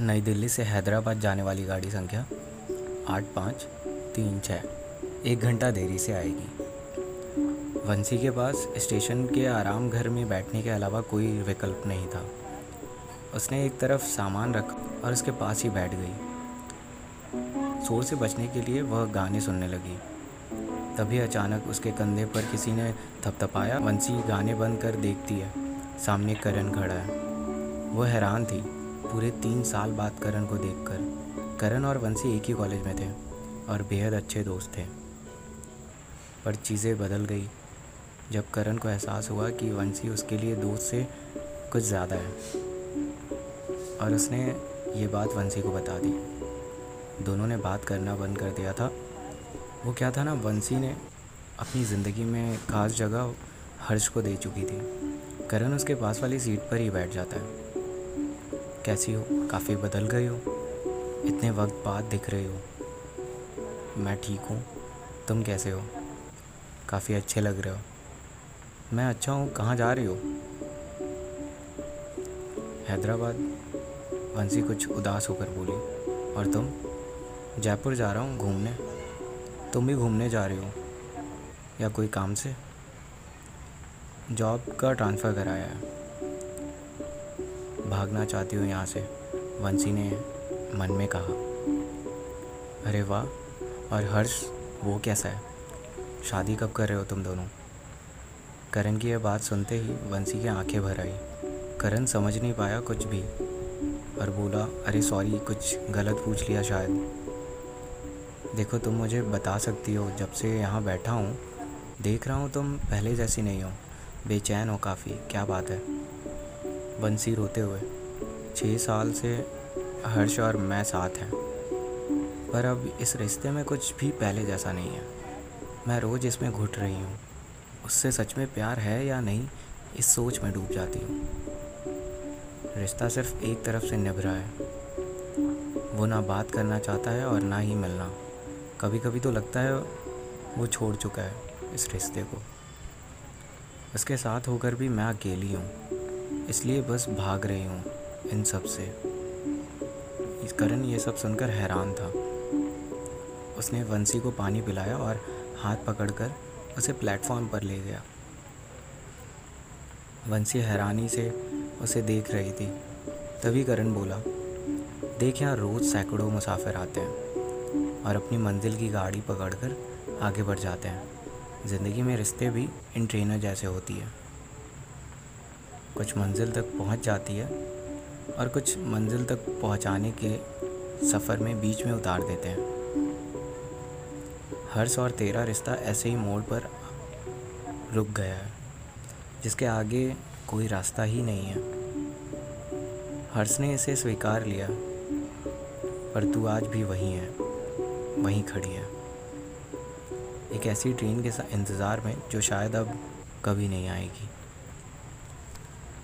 नई दिल्ली से हैदराबाद जाने वाली गाड़ी संख्या आठ पाँच तीन छः। एक घंटा देरी से आएगी। वंशी के पास स्टेशन के आराम घर में बैठने के अलावा कोई विकल्प नहीं था। उसने एक तरफ़ सामान रखा और उसके पास ही बैठ गई। शोर से बचने के लिए वह गाने सुनने लगी। तभी अचानक उसके कंधे पर किसी ने थपथपाया। वंशी गाने बंद कर देखती है। सामने करण खड़ा है। वह हैरान थी। पूरे तीन साल बाद करण को देखकर, करण और वंशी एक ही कॉलेज में थे और बेहद अच्छे दोस्त थे। पर चीज़ें बदल गई, जब करण को एहसास हुआ कि वंशी उसके लिए दोस्त से कुछ ज़्यादा है। और उसने ये बात वंशी को बता दी। दोनों ने बात करना बंद कर दिया था। वो क्या था ना, वंशी ने अपनी ज़िंदगी में खास जगह हर्ष को दे चुकी थी। करण उसके पास वाली सीट पर ही बैठ जाता है। कैसी हो? काफ़ी बदल गई हो। इतने वक्त बाद दिख रही हो। मैं ठीक हूँ। तुम कैसे हो? काफ़ी अच्छे लग रहे हो। मैं अच्छा हूँ। कहाँ जा रही हो? हैदराबाद। वंशी कुछ उदास होकर बोली, और तुम? जयपुर जा रहा हूँ घूमने। तुम भी घूमने जा रही हो? या कोई काम से? जॉब का ट्रांसफ़र कराया है। भागना चाहती हूँ यहाँ से। वंशी ने मन में कहा, अरे वाह, और हर्ष, वो कैसा है? शादी कब कर रहे हो तुम दोनों? करण की यह बात सुनते ही वंशी की आँखें भर आई। करण समझ नहीं पाया कुछ भी और बोला, अरे सॉरी कुछ गलत पूछ लिया शायद। देखो, तुम मुझे बता सकती हो, जब से यहाँ बैठा हूँ, देख रहा हूँ तुम पहले जैसी नहीं हो। बेचैन हो काफ़ी, क्या बात है? बंसी रोते हुए। छः साल से हर्ष और मैं साथ हैं। पर अब इस रिश्ते में कुछ भी पहले जैसा नहीं है। मैं रोज़ इसमें घुट रही हूँ। उससे सच में प्यार है या नहीं, इस सोच में डूब जाती हूँ। रिश्ता सिर्फ़ एक तरफ़ से निभ रहा है। वो ना बात करना चाहता है और ना ही मिलना। कभी कभी तो लगता है वो छोड़ चुका है इस रिश्ते को। उसके साथ होकर भी मैं अकेली हूँ। इसलिए बस भाग रही हूँ इन सबसे। इस करण ये सब सुनकर हैरान था। उसने वंशी को पानी पिलाया और हाथ पकड़कर उसे प्लेटफॉर्म पर ले गया। वंशी हैरानी से उसे देख रही थी। तभी करण बोला, देख यहाँ रोज़ सैकड़ों मुसाफिर आते हैं और अपनी मंजिल की गाड़ी पकड़कर आगे बढ़ जाते हैं। ज़िंदगी में रिश्ते भी इन ट्रेनर जैसे होती है। कुछ मंजिल तक पहुँच जाती है और कुछ मंजिल तक पहुँचाने के सफ़र में बीच में उतार देते हैं। हर्ष और तेरा रिश्ता ऐसे ही मोड़ पर रुक गया है, जिसके आगे कोई रास्ता ही नहीं है। हर्ष ने इसे स्वीकार लिया, पर तू आज भी वहीं है, वहीं खड़ी है। एक ऐसी ट्रेन के इंतज़ार में जो शायद अब कभी नहीं आएगी।